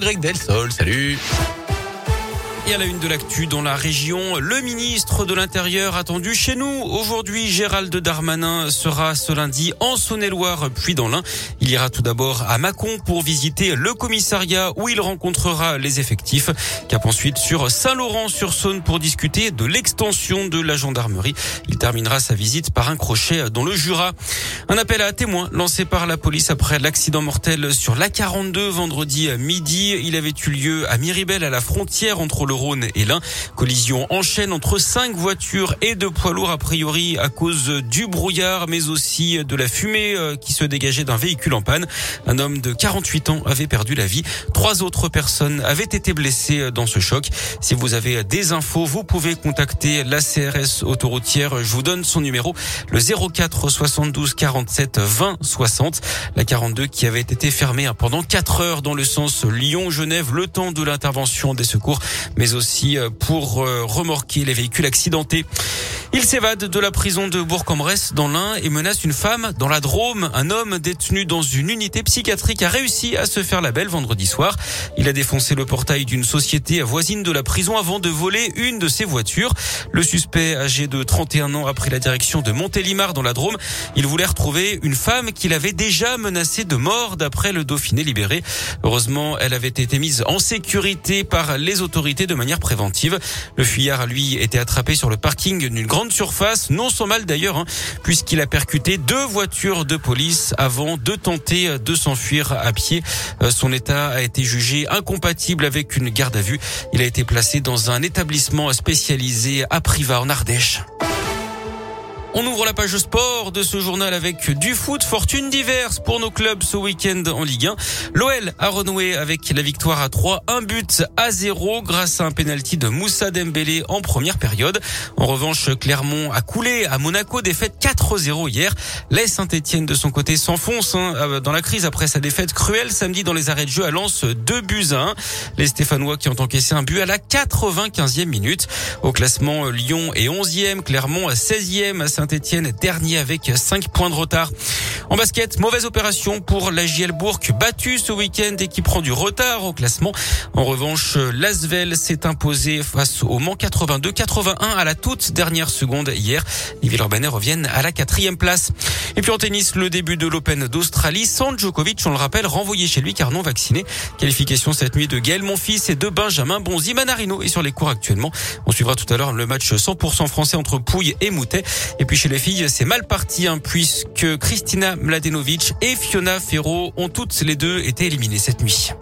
Greg Delsol, salut et à la une de l'actu dans la région, le ministre de l'Intérieur attendu chez nous. Aujourd'hui, Gérald Darmanin sera ce lundi en Saône-et-Loire, puis dans l'Ain. Il ira tout d'abord à Mâcon pour visiter le commissariat où il rencontrera les effectifs. Cap ensuite sur Saint-Laurent-sur-Saône pour discuter de l'extension de la gendarmerie. Il terminera sa visite par un crochet dans le Jura. Un appel à témoins lancé par la police après l'accident mortel sur l'A42 vendredi midi. Il avait eu lieu à Miribel à la frontière entre le Rhône et l'Ain. Collision en chaîne entre cinq voitures et deux poids lourds a priori à cause du brouillard mais aussi de la fumée euh, qui se dégageait d'un véhicule en panne. Un homme de 48 ans avait perdu la vie. Trois autres personnes avaient été blessées dans ce choc. Si vous avez des infos, vous pouvez contacter la CRS autoroutière. Je vous donne son numéro, le 04 72 47 20 60. La 42 qui avait été fermée pendant 4 heures dans le sens Lyon-Genève, le temps de l'intervention des secours, mais aussi euh, pour euh, remorquer les véhicules accidentés. Il s'évade de la prison de Bourg-en-Bresse dans l'Ain et menace une femme dans la Drôme. Un homme détenu dans une unité psychiatrique a réussi à se faire la belle vendredi soir. Il a défoncé le portail d'une société voisine de la prison avant de voler une de ses voitures. Le suspect, âgé de 31 ans, a pris la direction de Montélimar dans la Drôme. Il voulait retrouver une femme qu'il avait déjà menacée de mort d'après le Dauphiné libéré. Heureusement, elle avait été mise en sécurité par les autorités de manière préventive. Le fuyard, lui, était attrapé sur le parking d'une grande grande surface, non sans mal d'ailleurs, hein, puisqu'il a percuté deux voitures de police avant de tenter de s'enfuir à pied. Euh, son état a été jugé incompatible avec une garde à vue. Il a été placé dans un établissement spécialisé à Privas en Ardèche. On ouvre la page sport de ce journal avec du foot, fortune diverse pour nos clubs ce week-end en Ligue 1. L'OL a renoué avec la victoire à 3, un but à 0 grâce à un penalty de Moussa Dembélé en première période. En revanche, Clermont a coulé à Monaco, défaite 4-0 hier. Les Saint-Etienne de son côté s'enfonce hein, euh, dans la crise après sa défaite cruelle samedi dans les arrêts de jeu à Lens, 2 buts à 1. Les Stéphanois qui ont encaissé un but à la 95e minute. Au classement, Lyon est 11e, Clermont à 16e, à saint Saint-Etienne, dernier avec 5 points de retard. En basket, mauvaise opération pour la JL Bourg, battue ce week-end et qui prend du retard au classement. En revanche, l'Asvel s'est imposé face au Mans 82-81 à la toute dernière seconde hier. Les Villeurbanais reviennent à la quatrième place. Et puis en tennis, le début de l'Open d'Australie sans Djokovic, on le rappelle, renvoyé chez lui car non vacciné. Qualification cette nuit de Gaël Monfils et de Benjamin Bonzi. Manarino est sur les cours actuellement. On suivra tout à l'heure le match 100% français entre Pouille et Moutet. Et puis chez les filles, c'est mal parti hein, puisque Christina Mladenovic et Fiona Ferro ont toutes les deux été éliminées cette nuit.